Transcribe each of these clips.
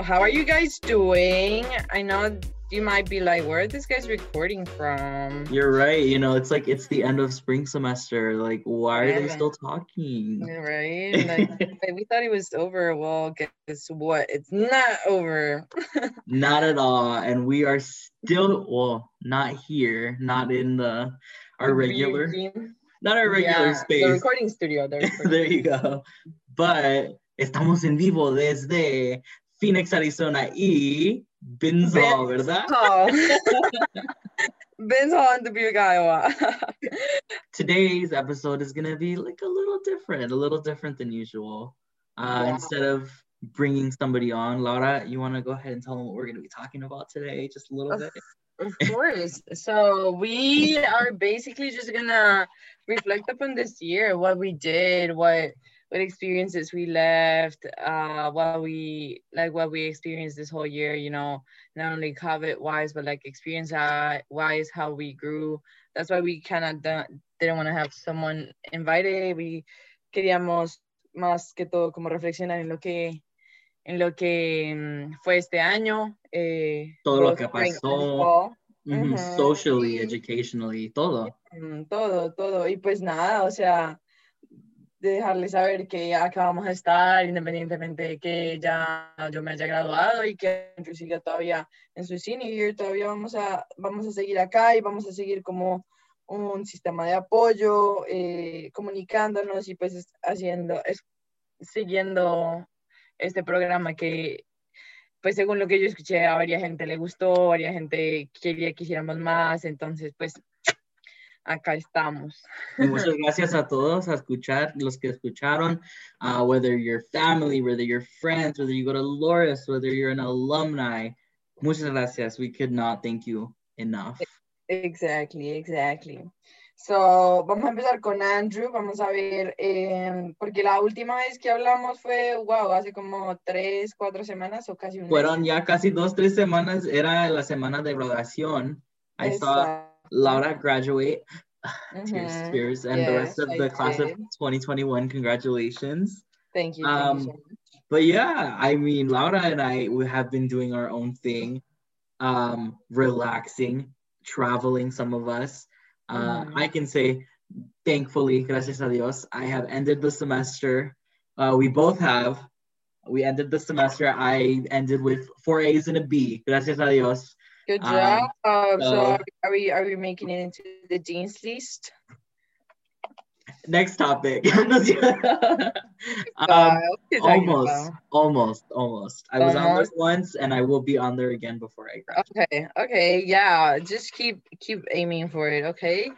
How are you guys doing? I know you might be like, where are these guys recording from? You're right. You know, it's like it's the end of spring semester. Like, why are they still talking? Right? Like, like, we thought it was over. Well, guess what? It's not over. Not at all. And we are still well, not here, not in the our regular, not our regular yeah, space. The recording studio. The recording there you go. But estamos en vivo desde Phoenix, Arizona y Ben's ¿verdad? Hall in Dubuque, Iowa. Today's episode is gonna be like a little different, a little different than usual. Uh. Instead of bringing somebody on, Laura, you want to go ahead and tell them what we're gonna be talking about today, just a little Of bit. Of course. So we are basically just gonna reflect upon this year, what we did, what what experiences we left, uh, what we like, what we experienced this whole year. You know, not only COVID wise, but like experience uh, wise, how we grew. That's why we kind of didn't want to have someone invited. We queríamos más que todo como reflexionar en lo que en lo que mm, fue este año. Eh, Todo lo que pasó. fall. Mhm, Socially, educationally, todo. Mm, Todo, todo. Y pues nada, o sea, de dejarles saber que acá vamos a estar, independientemente de que ya yo me haya graduado y que Andrew siga todavía en su senior year, todavía vamos a, vamos a seguir acá y vamos a seguir como un sistema de apoyo, eh, comunicándonos y pues es- haciendo, es, siguiendo este programa que pues según lo que yo escuché a varias gente le gustó, varias gente quería que hiciéramos más, entonces pues acá estamos. Muchas gracias a todos a escuchar, los que escucharon, uh, whether you're family, whether you're friends, whether you go to Loris, whether you're an alumni. Muchas gracias. We could not thank you enough. Exactly, exactly. So, vamos a empezar con Andrew, vamos a ver, em, porque la última vez que hablamos fue, wow, hace como tres, cuatro semanas o casi un. Fueron ya casi dos, tres semanas. Era la semana de graduación. I saw Exacto. Laura graduate. Tears, Ujú. tears, and the rest of I the class of 2021. Congratulations. Thank you. Thank Um, you. But yeah, I mean, Laura and I we have been doing our own thing, um, relaxing, traveling. Some of us, uh, Mhm. I can say, thankfully, gracias a Dios, I have ended the semester. Uh, we both have. We ended the semester. I ended with four A's and a B. Gracias a Dios. Good um, job. Um, so, so- are, we are we making it into the dean's list? Next topic. um, Uh, what you talking almost, almost, almost. I was on there once, and I will be on there again before I graduate. Okay, okay, yeah. Just keep keep aiming for it, okay?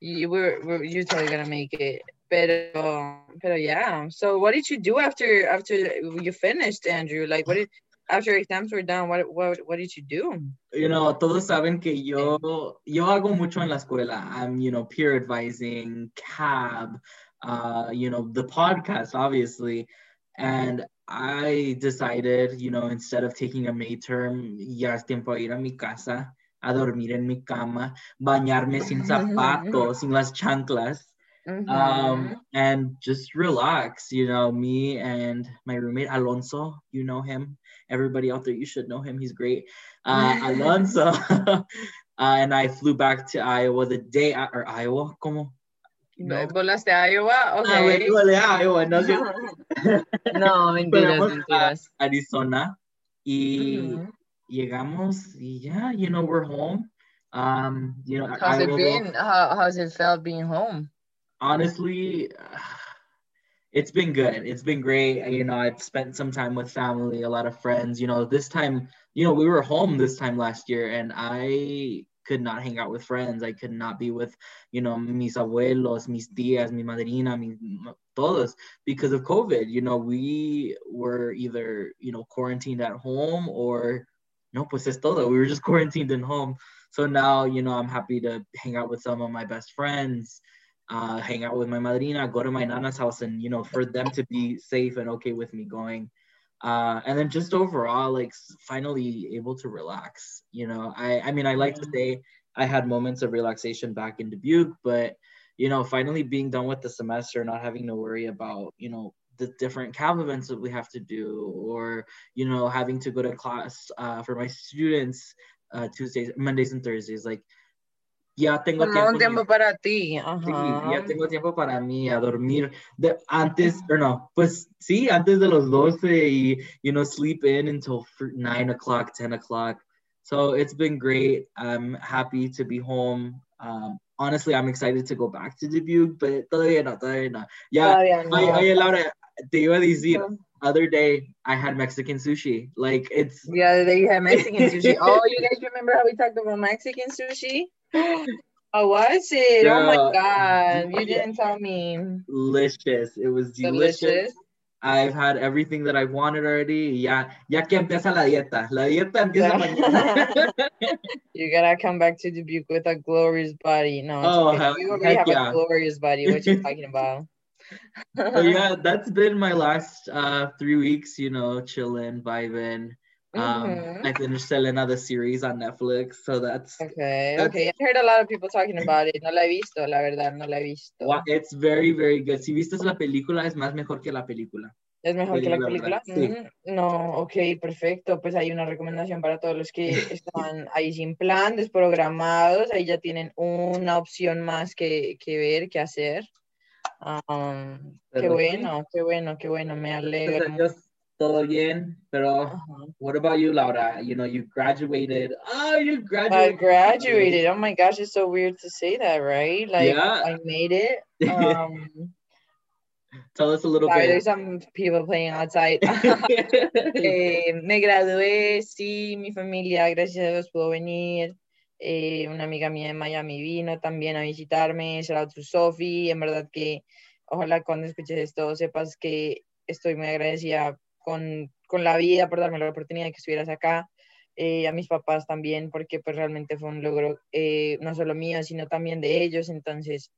You we're, we're you're totally gonna make it. Pero, pero yeah. So what did you do after after you finished, Andrew? Like what did after exams were done, what what what did you do? you know, todos saben que yo, yo hago mucho en la escuela. I'm, you know, peer advising, CAB, uh, you know, the podcast, obviously. And I decided, you know, instead of taking a May term, ya es tiempo de ir a mi casa, a dormir en mi cama, bañarme sin zapatos, sin las chanclas, Mhm. um, and just relax. You know, me and my roommate Alonso, you know him. Everybody out there, you should know him. He's great. Uh, Alonso uh, and I flew back to Iowa the day or Iowa, como? No. ¿Volaste a Iowa? Ah, Okay. Iowa, no no, mentiras, mentiras. Arizona y Mhm. llegamos y yeah, you know, we're home. Um, you know, How's it been? How how's it felt being home? honestly it's been good. It's been great. You know i've spent some time with family a lot of friends. You know this time you know we were home this time last year and i could not hang out with friends. I could not be with you know mis abuelos mis tias mi madrina mi todos because of covid. You know we were either you know quarantined at home or no pues es todo. We were just quarantined in home. So now you know i'm happy to hang out with some of my best friends uh, hang out with my madrina, go to my nana's house, and you know, for them to be safe and okay with me going. Uh, and then just overall, like finally able to relax. You know, I I mean, I like to say I had moments of relaxation back in Dubuque, but you know, finally being done with the semester, not having to worry about you know the different CAB events that we have to do, or you know, having to go to class uh, for my students uh, Tuesdays, Mondays, and Thursdays. Like, ya tengo Como tiempo, un tiempo para ti. Sí, Ajá. ya tengo tiempo para mí, a dormir. De, antes, or no, pues sí, antes de los 12 y, you know, sleep in until 9 o'clock, 10 o'clock. So it's been great. I'm happy to be home. Um, honestly, I'm excited to go back to Dubuque, but todavía no, todavía no. Ya, Todavía no. oye, oye, Laura, te iba a decir, other day I had Mexican sushi. Like, it's, The other day you had Mexican sushi. Oh, you guys remember how we talked about Mexican sushi? How was it? Oh my god, you didn't tell me. delicious. It was delicious. Delicious. I've had everything that I've wanted already. Ya, ya que empieza la dieta. La dieta empieza mañana. You gotta come back to Dubuque with a glorious body. No, Oh, okay. hell- you already have yeah. a glorious body. What you talking about? but yeah, that's been my last uh, three weeks, you know, chilling, vibing. Um, Mhm. I finished the series on Netflix. So that's, Okay, That's- okay. I heard a lot of people talking about it. No la he visto, la verdad, no la he visto. it's very, very good. Si viste la película, es más mejor que la película. ¿Es mejor que la la película? verdad, sí. Mm, No, ok, perfecto. Pues hay una recomendación para todos los que están ahí sin plan, desprogramados. Ahí ya tienen una opción más que, que ver, que hacer. Um, qué bueno, qué bueno, qué bueno. Me alegro. Gracias a Dios, todo bien. Pero, Ajá. what about you, Laura? You know, you graduated. Oh, you I graduated. graduated. Oh my gosh, it's so weird to say that, right? Like Yeah. I made it. Um, Tell us a little sorry, bit. there's some people playing outside. Eh, me gradué, sí, mi familia, gracias a Dios, pudo venir. Eh, una amiga mía de Miami vino también a visitarme. Shout out to Sophie. En verdad que, ojalá cuando escuches esto sepas que estoy muy agradecida con, con la vida por darme la oportunidad de que estuvieras acá. Eh, a mis papás también, porque pues realmente fue un logro eh, no solo mío, sino también de ellos. Entonces,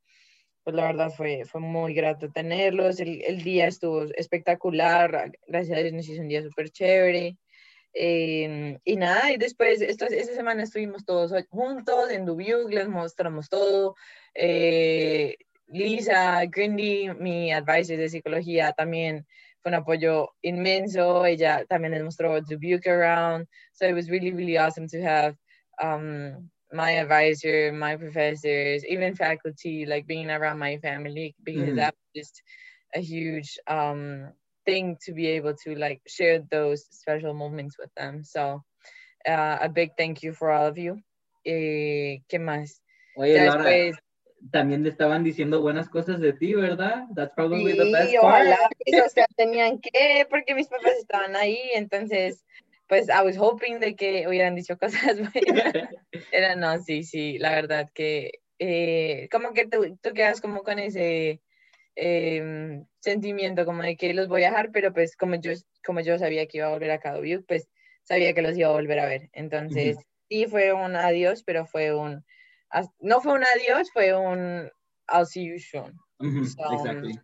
pues la verdad fue, fue muy grato tenerlos. El, el día estuvo espectacular. Gracias a Dios nos hizo un día súper chévere. Eh, y nada, y después, esto, esta semana estuvimos todos juntos en Dubuque, les mostramos todo. Eh, Lisa Grindy, mi advisor de psicología, también fue un apoyo inmenso. Ella también les mostró Dubuque around. So it was really, really awesome to have um, my advisor, my professors, even faculty, like being around my family, because Mhm. that was just a huge um, thing to be able to like share those special moments with them. So uh, a big thank you for all of you. Eh, ¿Qué más? Oye, después, también le estaban diciendo buenas cosas de ti, ¿verdad? That's probably the best sí, part. ojalá, pues, o sea, tenían que, porque mis papás estaban ahí, entonces, pues, I was hoping de que hubieran dicho cosas buenas. Era, no, sí, sí, la verdad que, eh, como que tú, tú quedas como con ese em, sentimiento como de que los voy a dejar, pero pues como yo, como yo sabía que iba a volver a Dubuque, pues sabía que los iba a volver a ver. Entonces, sí fue un adiós, pero fue un, no fue un adiós, fue un I'll see you soon. Mhm, So, exactly.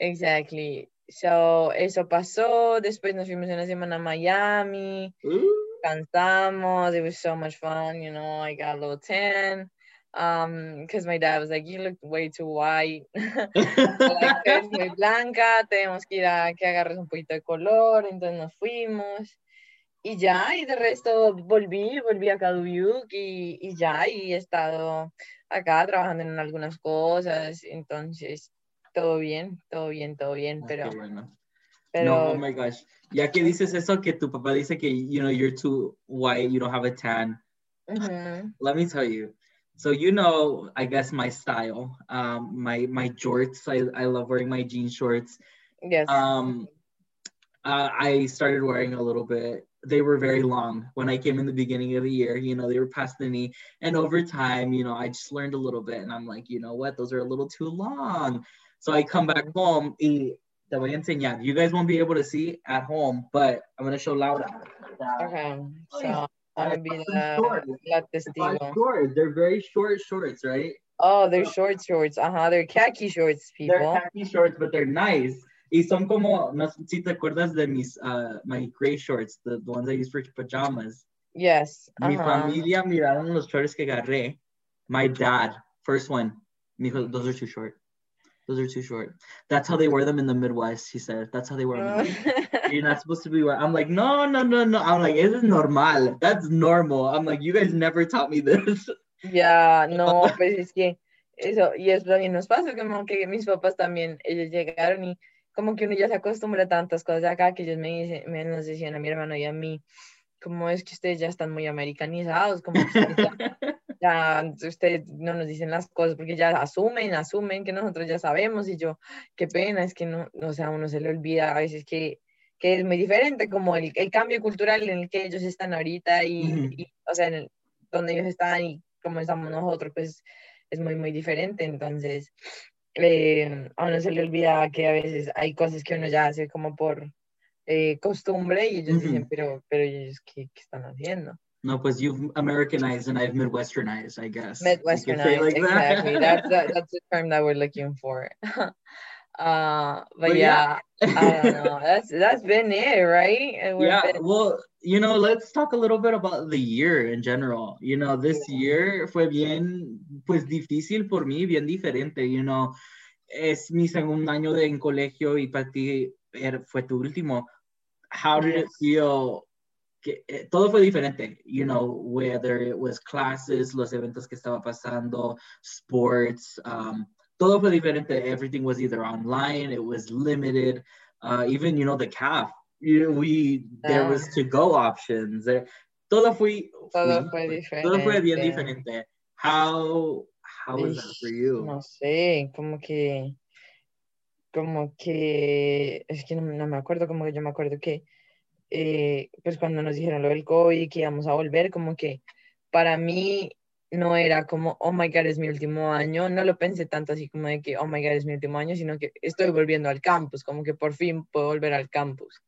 Exactly. So, eso pasó, después nos fuimos una semana a Miami, Ooh. cantamos, it was so much fun, you know, I got a little tan, um, because my dad was like, you look way too white, like, "Tú eres muy blanca, tenemos que ir a que agarres un poquito de color, entonces nos fuimos, y ya, y de resto volví, volví a Dubuque, y, y ya, y he estado acá trabajando en algunas cosas, entonces, todo bien, todo bien, todo bien, Ah, pero, bueno. pero, No, oh my gosh. Ya que dices eso, que tu papá dice que, you know, you're too white, you don't have a tan. Let me tell you. So you know, I guess my style, um, my my jorts. I, I love wearing my jean shorts. yes, Um, uh, I started wearing a little bit. They were very long when I came in the beginning of the year. You know, they were past the knee, and over time, you know, I just learned a little bit, and I'm like, you know what, those are a little too long. So I come back home. Y te voy a enseñar. You guys won't be able to see at home, but I'm gonna show Laura. okay, so, I'm be the, shorts. la They're testigo. short. They're very short shorts, right? Oh, they're short shorts. Uh-huh. They're khaki shorts, people. They're khaki shorts, but they're nice. Y son como, no sé si te acuerdas de mis, uh, my gray shorts, the, the ones I use for pajamas. Yes. Mi Uh-huh. familia miraron los shorts que agarré. My dad, first one, me dijo, those are too short. Those are too short. That's how they wear them in the Midwest, he said. That's how they wear them. You're not supposed to be wearing. I'm like, no, no, no, no. I'm like, it is normal. That's normal. I'm like, you guys never taught me this. Ya, no, pues es que eso, y eso también nos pasa, como que mis papás también, ellos llegaron y como que uno ya se acostumbra a tantas cosas. Acá que ellos me, dicen, me nos decían a mi hermano y a mí, como es que ustedes ya están muy americanizados, como que ustedes ya, ya ustedes no nos dicen las cosas porque ya asumen, asumen que nosotros ya sabemos y yo, qué pena, es que no, o sea, uno se le olvida a veces que, que es muy diferente, como el, el cambio cultural en el que ellos están ahorita y, y, o sea, en el- donde ellos están y cómo estamos nosotros, pues es muy, muy diferente, entonces eh, a uno se le olvida que a veces hay cosas que uno ya hace como por eh, costumbre y ellos dicen, Ujú. pero, pero ellos, ¿qué, qué están haciendo? No, pues you've Americanized and I've Midwesternized, I guess. Midwesternized, like that. exactly. That's, that, that's the term that we're looking for. uh, but, But yeah, yeah. I don't know. That's that's been it, right? Yeah, been- well, you know, let's talk a little bit about the year in general. You know, this year fue bien, pues difícil por mí, bien diferente. You know, es mi segundo año de en colegio y para ti era- fue tu último. How did it feel? Que, eh, todo fue diferente, you know, whether it was classes, los eventos que estaba pasando, sports, um, todo fue diferente. Everything was either online, it was limited, uh, even, you know, the CAF, you know, we, there was Ah. to-go options, there, todo fue, Todo fue- fue todo fue bien diferente. diferente. How, how was that for you? No sé, como que, como que, es que no, no me acuerdo, como que yo me acuerdo que, eh, pues cuando nos dijeron lo del COVID, que íbamos a volver, como que para mí no era como, oh my God, es mi último año, no lo pensé tanto así como de que, oh my God, es mi último año, sino que estoy volviendo al campus, como que por fin puedo volver al campus.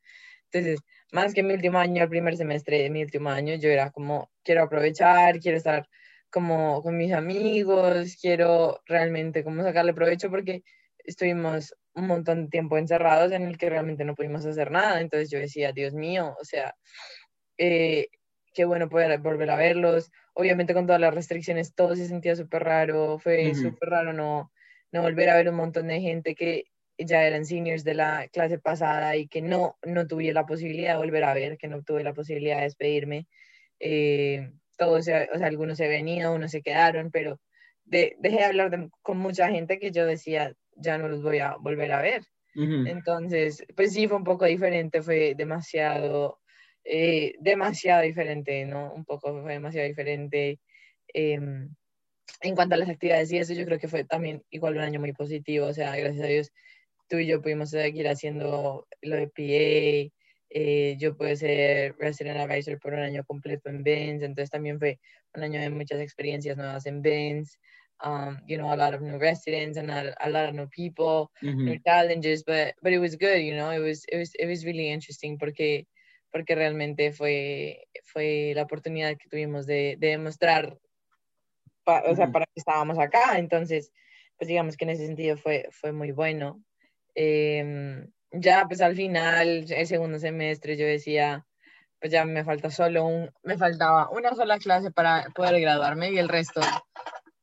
Entonces, más que mi último año, el primer semestre de mi último año, yo era como, quiero aprovechar, quiero estar como con mis amigos, quiero realmente como sacarle provecho porque estuvimos un montón de tiempo encerrados en el que realmente no pudimos hacer nada. Entonces yo decía, Dios mío, o sea, eh, qué bueno poder volver a verlos. Obviamente con todas las restricciones todo se sentía súper raro, fue Ujú. súper raro no, no volver a ver un montón de gente que ya eran seniors de la clase pasada y que no, no tuve la posibilidad de volver a ver, que no tuve la posibilidad de despedirme. Eh, todos, se- o sea, algunos se venían, unos se quedaron, pero de- dejé de hablar de- con mucha gente que yo decía, ya no los voy a volver a ver. Entonces, pues sí, fue un poco diferente, fue demasiado, eh, demasiado diferente, ¿no? Un poco fue demasiado diferente. em, en cuanto a las actividades y eso, yo creo que fue también igual un año muy positivo, o sea, gracias a Dios, tú y yo pudimos seguir haciendo lo de PA, eh, yo pude ser Resident Advisor por un año completo en Benz, entonces también fue un año de muchas experiencias nuevas en Benz, um, you know, a lot of new residents and a, a lot of new people, new Mhm. challenges, but but it was good, you know, it was it was it was really interesting porque porque realmente fue fue la oportunidad que tuvimos de, de demostrar, pa- o sea, para que estábamos acá, entonces, pues digamos que en ese sentido fue fue muy bueno. Em, ya pues al final, el segundo semestre, yo decía, pues ya me falta solo un, me faltaba una sola clase para poder graduarme y el resto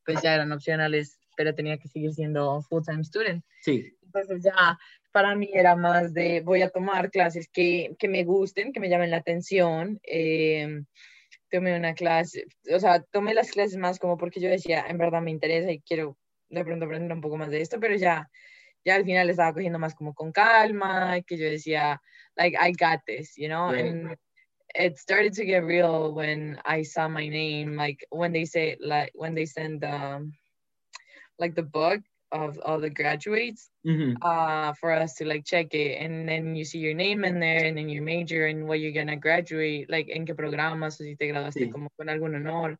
pues ya eran opcionales, pero tenía que seguir siendo full-time student. Sí. Entonces ya para mí era más de voy a tomar clases que, que me gusten, que me llamen la atención. eh, tomé una clase, o sea, tomé las clases más como porque yo decía, en verdad me interesa y quiero de pronto aprender un poco más de esto, pero ya, ya al final estaba cogiendo más como con calma, que yo decía, like, I got this, you know, Right. and it started to get real when I saw my name, like when they say, like, when they send, um, like the book of all the graduates, Mhm. uh, for us to like check it, and then you see your name in there, and then your major and what you're gonna graduate, like en qué programas o si te graduaste Sí. como con algún honor.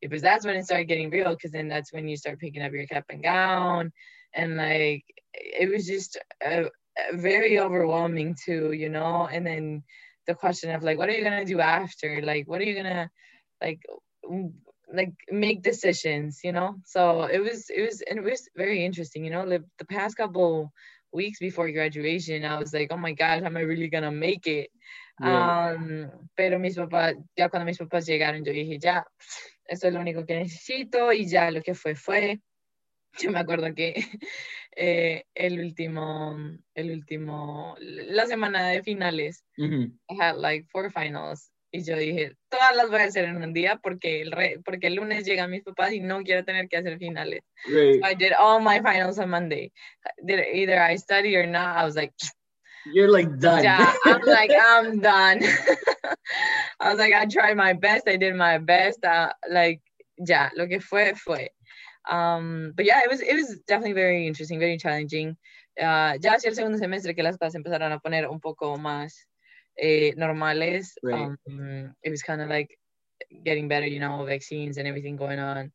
Because that's when it started getting real, because then that's when you start picking up your cap and gown, and like it was just uh, very overwhelming too, you know. And then the question of like, what are you gonna do after? Like, what are you gonna like? Like make decisions you know so it was it was and it was very interesting you know the, the past couple weeks before graduation i was like oh my god am i really gonna make it Right. um pero mis papás ya cuando mis papás llegaron yo dije ya esto es lo único que necesito y ya lo que fue fue yo me acuerdo que eh, el último, el último, la semana de finales, I had like four finals. Y yo dije, todas las voy a hacer en un día porque el, re, porque el lunes llegan mis papás y no quiero tener que hacer finales. Right. So I did all my finals on Monday. Did either I study or not. I was like, You're like done. yeah, I'm like, I'm done. I was like, I tried my best. I did my best. Uh, like, ya, lo que fue, fue. Um, but yeah, it was, it was definitely very interesting, very challenging. Uh, ya hacia el segundo semestre que las cosas empezaron a poner un poco más eh, normales, Right. um, it was kind of like getting better, you know, vaccines and everything going on.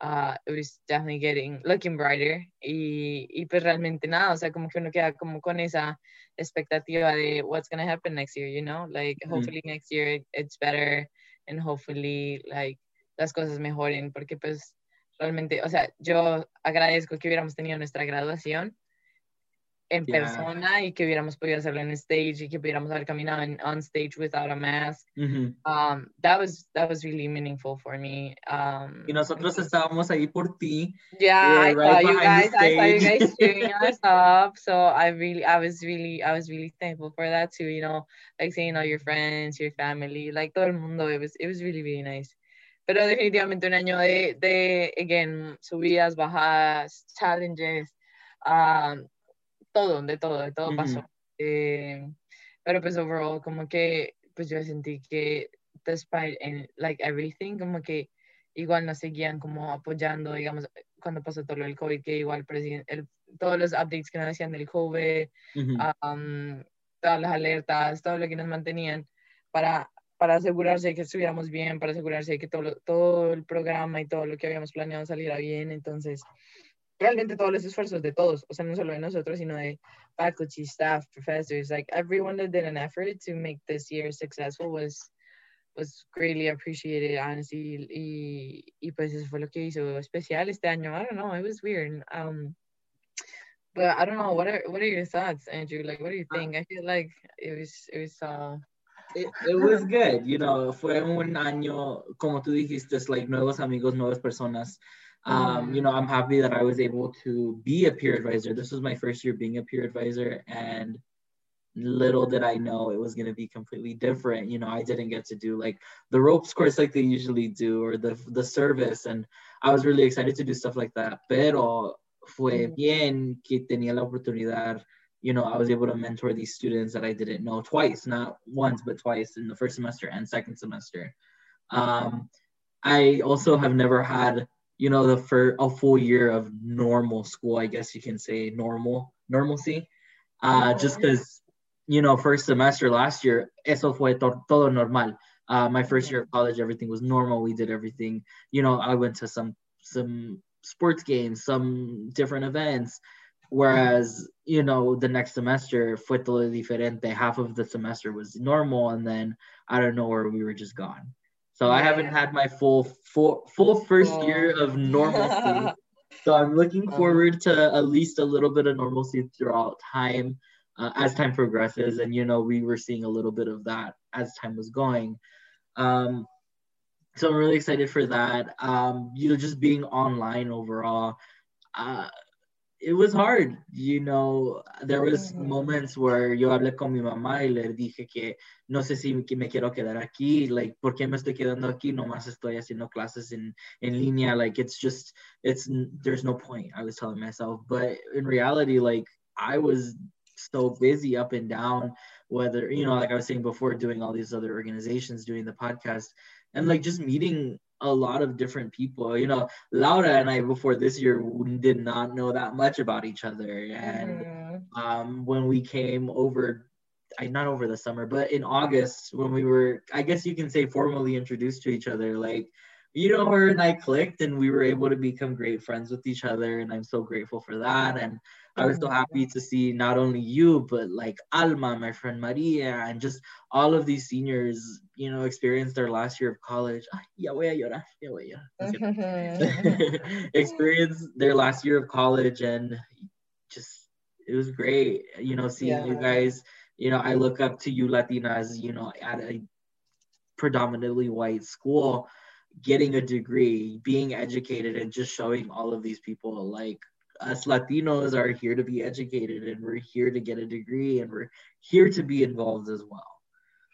Uh, it was definitely getting, looking brighter. Y, y pues realmente nada, o sea, como que uno queda como con esa expectativa de what's going to happen next year, you know, like Mhm. hopefully next year it- it's better and hopefully like las cosas mejoren porque pues realmente, o sea, yo agradezco que hubiéramos tenido nuestra graduación en Yeah. persona y que hubiéramos podido hacerlo en stage y que pudiéramos haber caminado en, on stage without a mask. Mhm. Um, that was that was really meaningful for me. Um, Y nosotros estábamos ahí por ti. yeah, were I right saw you guys. I saw you guys cheering us up. So I really, I was really, I was really thankful for that too. You know, like seeing all your friends, your family, like todo el mundo. It was, it was really, really nice. Pero definitivamente un año de, de again, subidas, bajadas, challenges, um, todo, de todo, de todo pasó. Eh, pero pues overall, como que, pues yo sentí que despite and, like everything, como que igual nos seguían como apoyando, digamos, cuando pasó todo del COVID, que igual el, todos los updates que nos hacían del COVID, Mhm. um, todas las alertas, todo lo que nos mantenían para, para asegurarse de que estuviéramos bien, para asegurarse de que todo, todo el programa y todo lo que habíamos planeado saliera bien. Entonces, realmente todos los esfuerzos de todos, o sea, no solo de nosotros, sino de faculty, staff, professors, like everyone that did an effort to make this year successful was was greatly appreciated, honestly. Y, y pues eso fue lo que hizo especial este año. I don't know, it was weird. Um, but I don't know. What are what are your thoughts, Andrew? Like, what do you think? I feel like it was it was uh It, it was good, you know, fue un año, como tú dijiste, like nuevos amigos, nuevas personas. Um, you know, I'm happy that I was able to be a peer advisor. This was my first year being a peer advisor, and little did I know it was going to be completely different. You know, I didn't get to do like the ropes course like they usually do, or the the service, and I was really excited to do stuff like that. Pero fue Mhm. bien que tenía la oportunidad you know, I was able to mentor these students that I didn't know twice, not once, but twice in the first semester and second semester. Um, I also have never had, you know, the for a full year of normal school, I guess you can say normal, normalcy. Uh, just because, you know, first semester last year, eso fue to- todo normal. Uh, my first year of college, everything was normal. We did everything. You know, I went to some some sports games, some different events. Whereas, you know, the next semester fue todo diferente. Half of the semester was normal, and then out of nowhere we were just gone. So I haven't had my full full full first year of normalcy. so I'm looking Uh-huh. forward to at least a little bit of normalcy throughout time uh, as time progresses. And you know, we were seeing a little bit of that as time was going. Um, so I'm really excited for that. Um, you know, just being online overall. Uh, it was hard, you know. There was moments where yo hablé con mi mamá y le dije que no sé si me quiero quedar aquí, like, ¿por qué me estoy quedando aquí? Nomás estoy haciendo clases en, en línea, like, it's just, it's, there's no point, I was telling myself. But in reality, like, I was so busy up and down, whether, you know, like I was saying before, doing all these other organizations, doing the podcast, and like just meeting a lot of different people. You know, Laura and I before this year did not know that much about each other, and Mhm. um, when we came over, I not over the summer, but in August when we were, I guess you can say formally introduced to each other, like. You know, her and I clicked, and we were able to become great friends with each other, and I'm so grateful for that. And I was so happy to see not only you, but like Alma, my friend Maria, and just all of these seniors, you know, experience their last year of college. Ay, ya voy a llorar, ya voy a llorar. No experience their last year of college and just it was great you know seeing you guys you know i look up to you latinas you know at a predominantly white school getting a degree, being educated, and just showing all of these people like us Latinos are here to be educated and we're here to get a degree and we're here to be involved as well.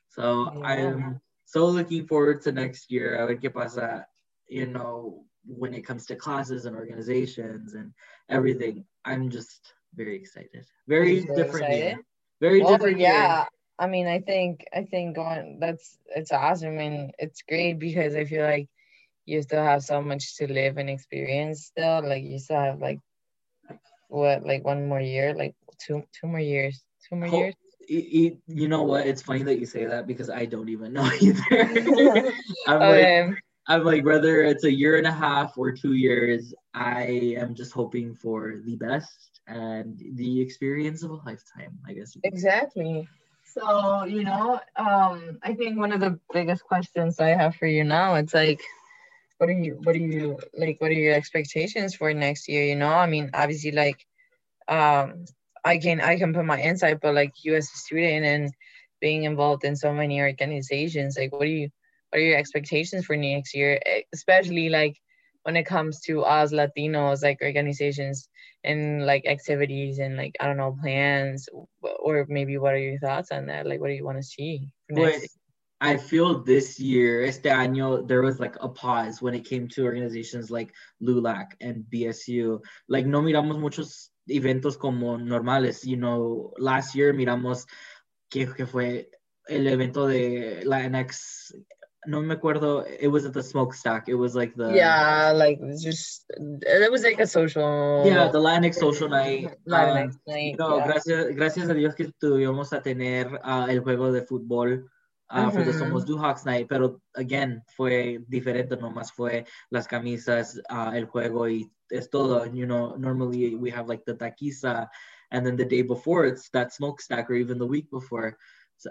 So yeah. I am so looking forward to next year. A ver qué pasa, you know, when it comes to classes and organizations and everything. I'm just very excited. Very different. Excited? Very well, different. Yeah. Year. I mean, I think I think going that's it's awesome and it's great because I feel like you still have so much to live and experience still. Like you still have like what like one more year, like two two more years, two more years. You, you know what? It's funny that you say that because I don't even know either. I'm okay. like, I'm like, whether it's a year and a half or two years, I am just hoping for the best and the experience of a lifetime. I guess. Exactly. So you know, um, I think one of the biggest questions I have for you now, it's like, what are you what are you like what are your expectations for next year you know? I mean obviously like um i can i can put my insight but like you as a student and being involved in so many organizations like what are you what are your expectations for next year? Especially like when it comes to us latinos like organizations and like activities and like i don't know plans or maybe what are your thoughts on that? Like what do you want to see next I feel this year, este año, there was like a pause when it came to organizations like LULAC and BSU. Like, no miramos muchos eventos como normales. You know, last year miramos que, que fue el evento de Latinx. No me acuerdo. It was at the smokestack. It was like the. Yeah, like just. It was like a social. Yeah, the Latinx social night. Latinx um, night. No, yeah. gracias, gracias a Dios que tuvimos a tener uh, el juego de fútbol uh, for the Somos Duhawks night, pero again fue diferente, nomás fue las camisas, uh, el juego y es todo. You know, normally we have like the taquiza, and then the day before it's that smokestack, or even the week before.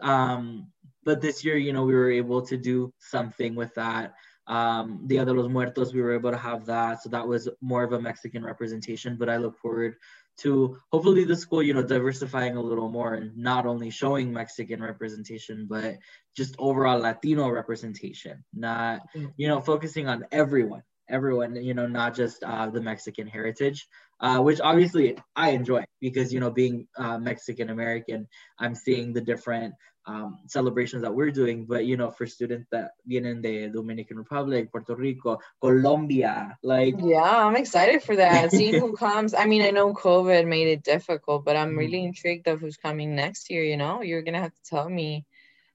Um, but this year, you know, we were able to do something with that. Um, Dia de los Muertos, we were able to have that, so that was more of a Mexican representation. But I look forward to hopefully the school, you know, diversifying a little more and not only showing Mexican representation, but just overall Latino representation, not, mm. you know, focusing on everyone, everyone, you know, not just uh, the Mexican heritage, uh, which obviously I enjoy because, you know, being uh, Mexican American, I'm seeing the different um, celebrations that we're doing, but you know, for students that vienen de Dominican Republic, Puerto Rico, Colombia, like yeah, I'm excited for that. Seeing who comes. I mean, I know COVID made it difficult, but I'm really mm-hmm. intrigued of who's coming next year. You know, you're gonna have to tell me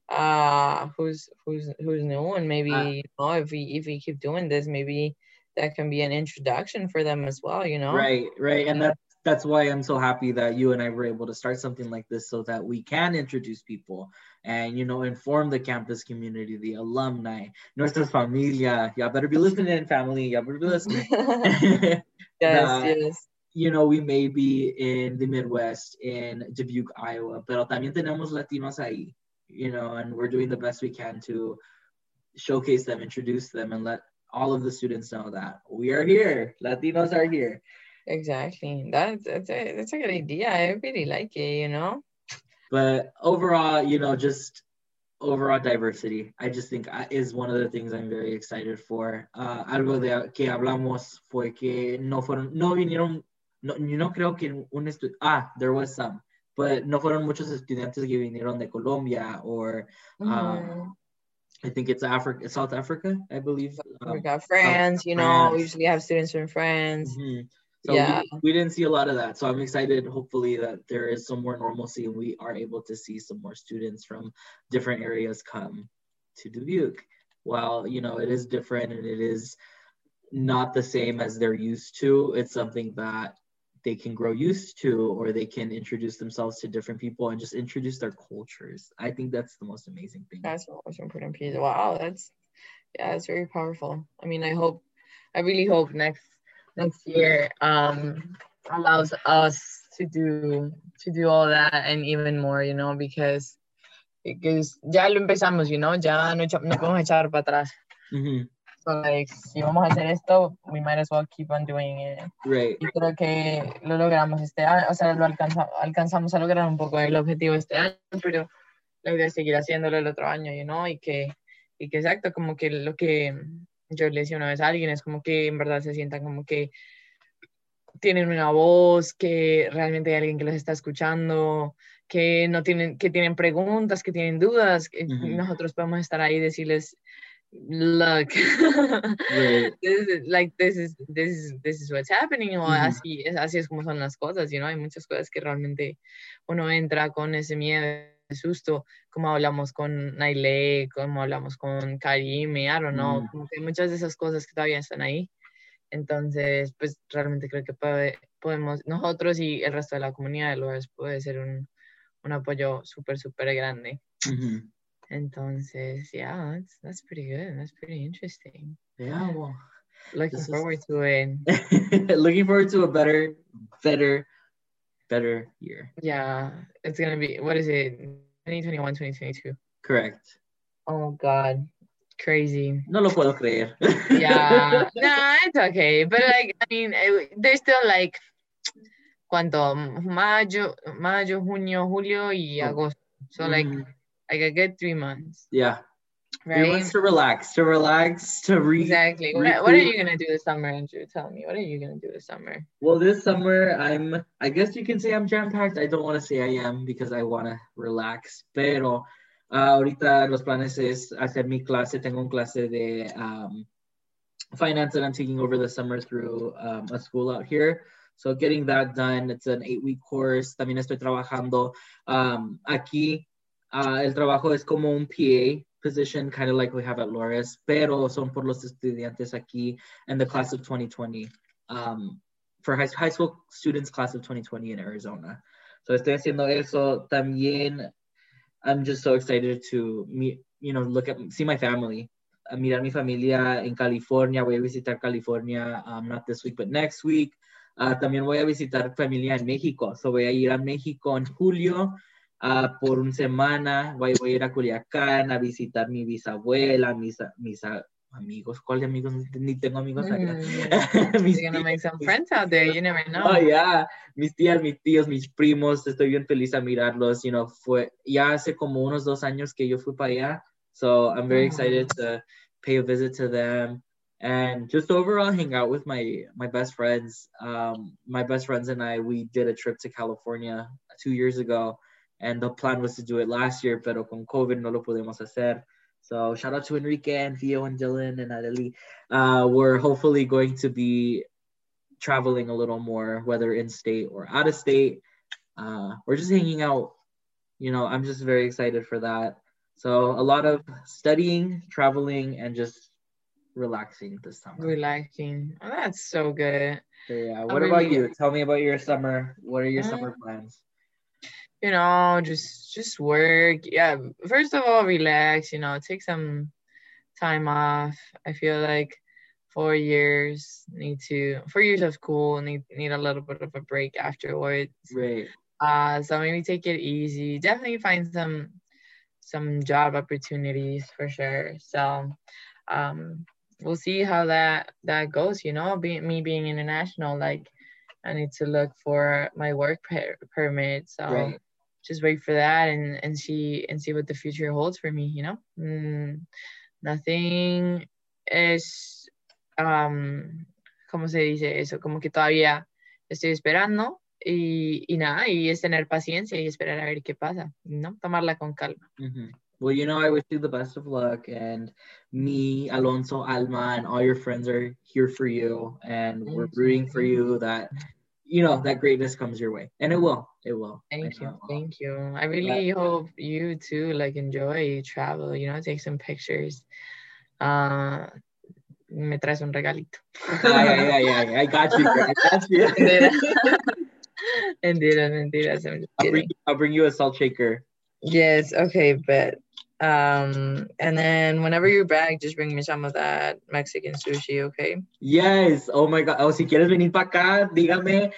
uh who's who's who's new and maybe uh, you know if we if we keep doing this maybe that can be an introduction for them as well you know right right and that's that's why I'm so happy that you and I were able to start something like this so that we can introduce people and you know inform the campus community, the alumni, nuestras familia. Y'all better be listening, family. Y'all better be listening. yes, yes. You know, we may be in the Midwest, in Dubuque, Iowa, pero también tenemos Latinos ahí, you know, and we're doing the best we can to showcase them, introduce them, and let all of the students know that we are here. Latinos are here. Exactly. That's that's a that's a good idea. I really like it, you know. But overall, you know, just overall diversity, I just think uh, is one of the things I'm very excited for. Uh, algo de que hablamos fue que no fueron, no vinieron, no, no creo que un estudio, ah, there was some, but no fueron muchos estudiantes que vinieron de Colombia or um, mm-hmm. I think it's Africa, South Africa, I believe. Africa, um, France, you know, we usually have students from France. Mm-hmm. So yeah. we, we, didn't see a lot of that. So I'm excited, hopefully, that there is some more normalcy and we are able to see some more students from different areas come to Dubuque. While, you know, it is different and it is not the same as they're used to, it's something that they can grow used to or they can introduce themselves to different people and just introduce their cultures. I think that's the most amazing thing. That's the most important piece. Wow, that's yeah, it's very powerful. I mean, I hope I really hope next next year um, allows us to do to do all that and even more, you know, because because ya lo empezamos, you know, ya no, no podemos echar para atrás. Mm-hmm. So like, si vamos a hacer esto, we might as well keep on doing it. Right. Y creo que lo logramos este año, o sea, lo alcanza, alcanzamos a lograr un poco el objetivo este año, pero la idea es seguir haciéndolo el otro año, you know, y que, y que exacto, como que lo que yo le decía una vez a alguien, es como que en verdad se sientan como que tienen una voz, que realmente hay alguien que los está escuchando, que no tienen, que tienen preguntas, que tienen dudas, que Ujú. nosotros podemos estar ahí y decirles, look, Right. this is, like this is this is this is what's happening o Ujú. así es así es como son las cosas, you know? hay muchas cosas que realmente uno entra con ese miedo, ese susto, como hablamos con Naile, como hablamos con Karim, I don't know, Mm. como que muchas de esas cosas que todavía están ahí. Entonces, pues realmente creo que puede- podemos, nosotros y el resto de la comunidad de Lourdes puede ser un, un apoyo súper, súper grande. Mhm. Entonces, yeah, that's, that's pretty good. That's pretty interesting. Yeah, well, Looking is- forward to it. looking forward to a better, better, better year. Yeah, it's gonna be what is it? 2021, 2022. Correct. Oh God, crazy. No lo puedo creer. Yeah, no, it's okay. But like, I mean, it, there's still like, ¿cuánto? Mayo, mayo, junio, julio y Oh. agosto. So like, Mhm. Like a good three months, yeah. Three right? months to relax, to relax, to re. Exactly. What, what are you gonna do this summer, Andrew? Tell me. What are you gonna do this summer? Well, this summer I'm. I guess you can say I'm jam packed. I don't want to say I am because I want to relax. Pero ah, ahorita los planes es hacer mi clase. Tengo un clase de um, finance that I'm taking over the summer through um, a school out here. So getting that done. It's an eight week course. También estoy trabajando um, aquí. Ah, el trabajo es como un PA position, kind of like we have at Loras, pero son por los estudiantes aquí in the class of 2020. Um, for high, high school students class of 2020 in Arizona. So estoy haciendo eso también. I'm just so excited to meet, you know, look at, see my family. A mirar mi familia en California. Voy a visitar California, um, not this week, but next week. Ah, también voy a visitar familia en México. So voy a ir a México en julio ah, por una semana. Voy, voy a ir a Culiacán a visitar mi bisabuela, mis, mis amigos. ¿Cuál de amigos? Ni tengo amigos. Mm, Mis You're gonna make some friends out there. You never know. Oh, yeah. Mis tías, mis tíos, mis primos, estoy bien feliz a mirarlos. You know, fue ya hace como unos dos años que yo fui para allá. So I'm very excited to pay a visit to them and just overall hang out with my my best friends. Um, my best friends and I, we did a trip to California two years ago, and the plan was to do it last year, pero con COVID no lo pudimos hacer. So shout out to Enrique and Theo and Dylan and Adeli. Uh, we're hopefully going to be traveling a little more, whether in state or out of state. Uh, we're just hanging out. You know, I'm just very excited for that. So a lot of studying, traveling, and just relaxing this summer. Relaxing. Oh, that's so good. So, yeah. I What about really- you? Tell me about your summer. What are your Mm. summer plans? You know, just just work. Yeah. First of all, relax. You know, take some time off. I feel like four years need to four years of school need need a little bit of a break afterwards. Right. Uh, so maybe take it easy. Definitely find some some job opportunities for sure. So um, we'll see how that that goes. You know, being me being international, like I need to look for my work per- permit. So Right. Just wait for that and and see and see what the future holds for me. You know, mm, nothing is um, ¿cómo se dice eso? Como que todavía estoy esperando y, y nada, y es tener paciencia y esperar a ver qué pasa, ¿no? Tomarla con calma. Mhm. Well, you know, I wish you the best of luck, and me, Alonso, Alma, and all your friends are here for you, and we're rooting for you that, you know, that greatness comes your way, and it will, it will. Thank you, will. thank you. I really hope you too like enjoy travel, you know, take some pictures. Uh, me traes un regalito. yeah, yeah, yeah, yeah. I got you. girl. I got you. Mentiras, mentiras. I'm just I'll bring, I'll bring you a salt shaker. Yes, okay, but um, and then whenever you're back, just bring me some of that Mexican sushi, okay? Yes. Oh my God. Oh, si quieres venir para acá, dígame.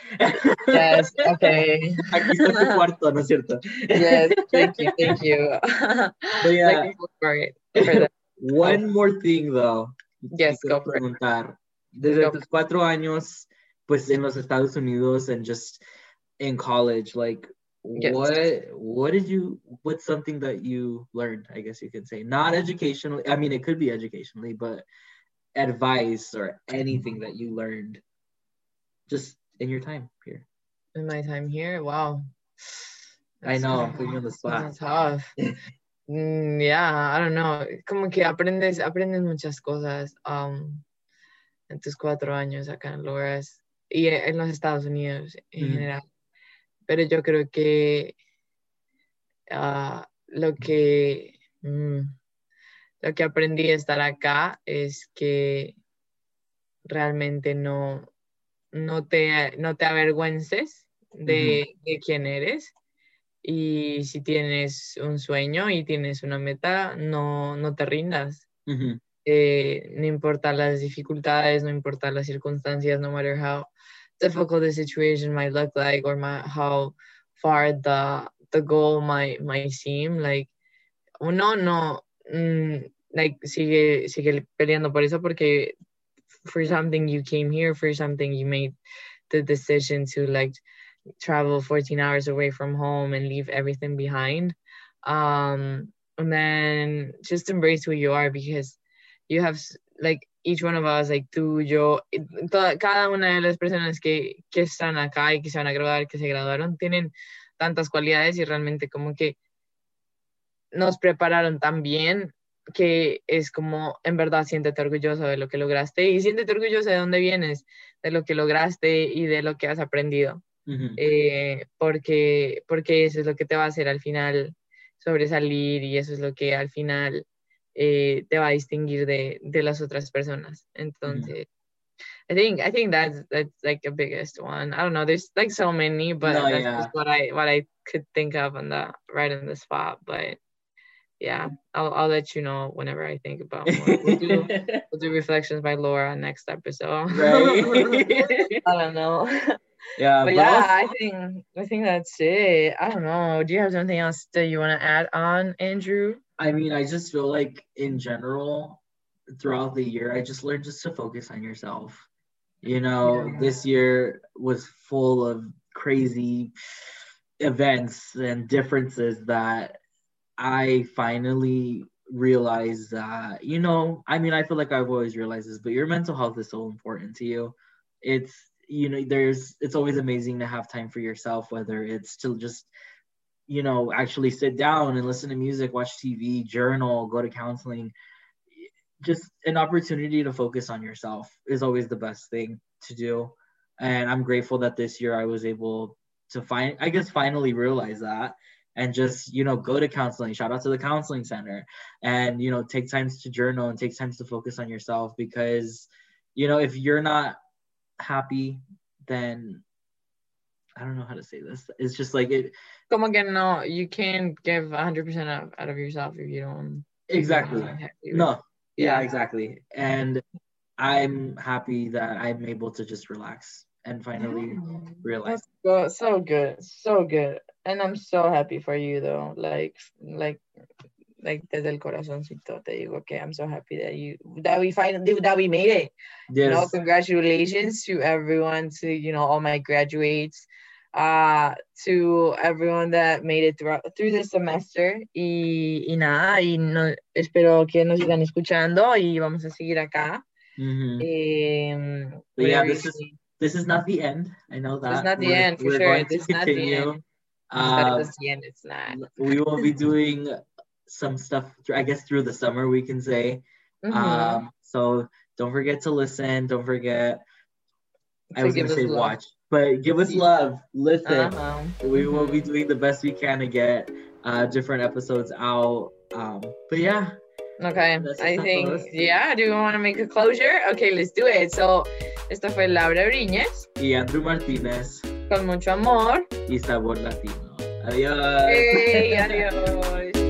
Yes, okay. Aquí está tu cuarto, ¿no es cierto? Yes, thank you, thank you. But yeah, Looking forward for that. one more thing though. Yes, go for it. preguntar. Desde Go. tus cuatro años, pues en los Estados Unidos and just in college, like Yes. what what did you what's something that you learned, I guess you can say. Not educationally. I mean it could be educationally, but advice or anything that you learned just in your time here? In my time here, wow. I know, I'm putting you on the spot. That's tough. Mm, yeah, I don't know. Como que aprendes, aprendes muchas cosas um, en tus cuatro años acá en Loras y en los Estados Unidos en Ujú. general. Pero yo creo que ah, lo que mm, lo que aprendí de estar acá es que realmente no, no, te, no te avergüences de, de quién eres. Y si tienes un sueño y tienes una meta, no, no te rindas. Eh, no importa las dificultades, no importa las circunstancias, no matter how difficult the situation might look like or my, how far the, the goal might, might seem, like, uno no, mm, like, sigue, sigue peleando por eso porque for something you came here, for something you made the decision to, like, travel 14 hours away from home and leave everything behind. Um, and then just embrace who you are because you have like each one of us, like tú, yo, toda- cada una de las personas que, que están acá y que se van a graduar, que se graduaron, tienen tantas cualidades y realmente como que nos prepararon tan bien que es como, en verdad, siéntete orgulloso de lo que lograste y siéntete orgulloso de dónde vienes, de lo que lograste y de lo que has aprendido Mhm. eh, porque, porque eso es lo que te va a hacer al final sobresalir y eso es lo que al final eh, te va a distinguir de, de las otras personas. Entonces, I think I think that's that's like the biggest one. I don't know. There's like so many, but No, that's yeah. just what I what I could think of on the right on the spot. But yeah, I'll I'll let you know whenever I think about more. We'll do, we'll do reflections by Laura next episode. right? I don't know. yeah, but but yeah, I think I think that's it. I don't know. Do you have something else that you want to add on, Andrew? I mean, I just feel like in general, throughout the year, I just learned just to focus on yourself. You know, Yeah. this year was full of crazy events and differences that I finally realized that, you know, I mean, I feel like I've always realized this, but your mental health is so important to you. It's, you know, there's, it's always amazing to have time for yourself, whether it's to just you know, actually sit down and listen to music, watch TV, journal, go to counseling. Just an opportunity to focus on yourself is always the best thing to do. And I'm grateful that this year I was able to find, I guess, finally realize that and just, you know, go to counseling. Shout out to the counseling center and, you know, take times to journal and take times to focus on yourself because, you know, if you're not happy, then I don't know how to say this. It's just like it, Como que no, you can't give 100% out, out of yourself if you don't. exactly not no yeah Yeah. exactly and i'm happy that i'm able to just relax and finally Yeah. realize so, so good, so good, and I'm so happy for you though. Like, like, like desde el corazoncito te digo que I'm so happy that you that we finally that we made it. You know, congratulations to everyone, to you know all my graduates, uh, to everyone that made it through through the semester. Y, y nada, y no, espero que nos sigan escuchando y vamos a seguir acá. Mhm. Um, But yeah, this is- this is not the end i know that It's not the We're- end for sure. going to It's not the end. Um, it's the end. It's not. we will be doing some stuff i guess through the summer we can say Mhm. um so don't forget to listen don't forget i was gonna say love. watch but give us love listen Uh-huh. we will be Mhm. doing the best we can to get uh, different episodes out. Um, but yeah, Okay, I think, yeah, do you want to make a closure? Okay, let's do it. So, esta fue Laura Briñez, y Andrew Martínez con mucho amor. y Sabor Latino. Adiós. Hey, adiós.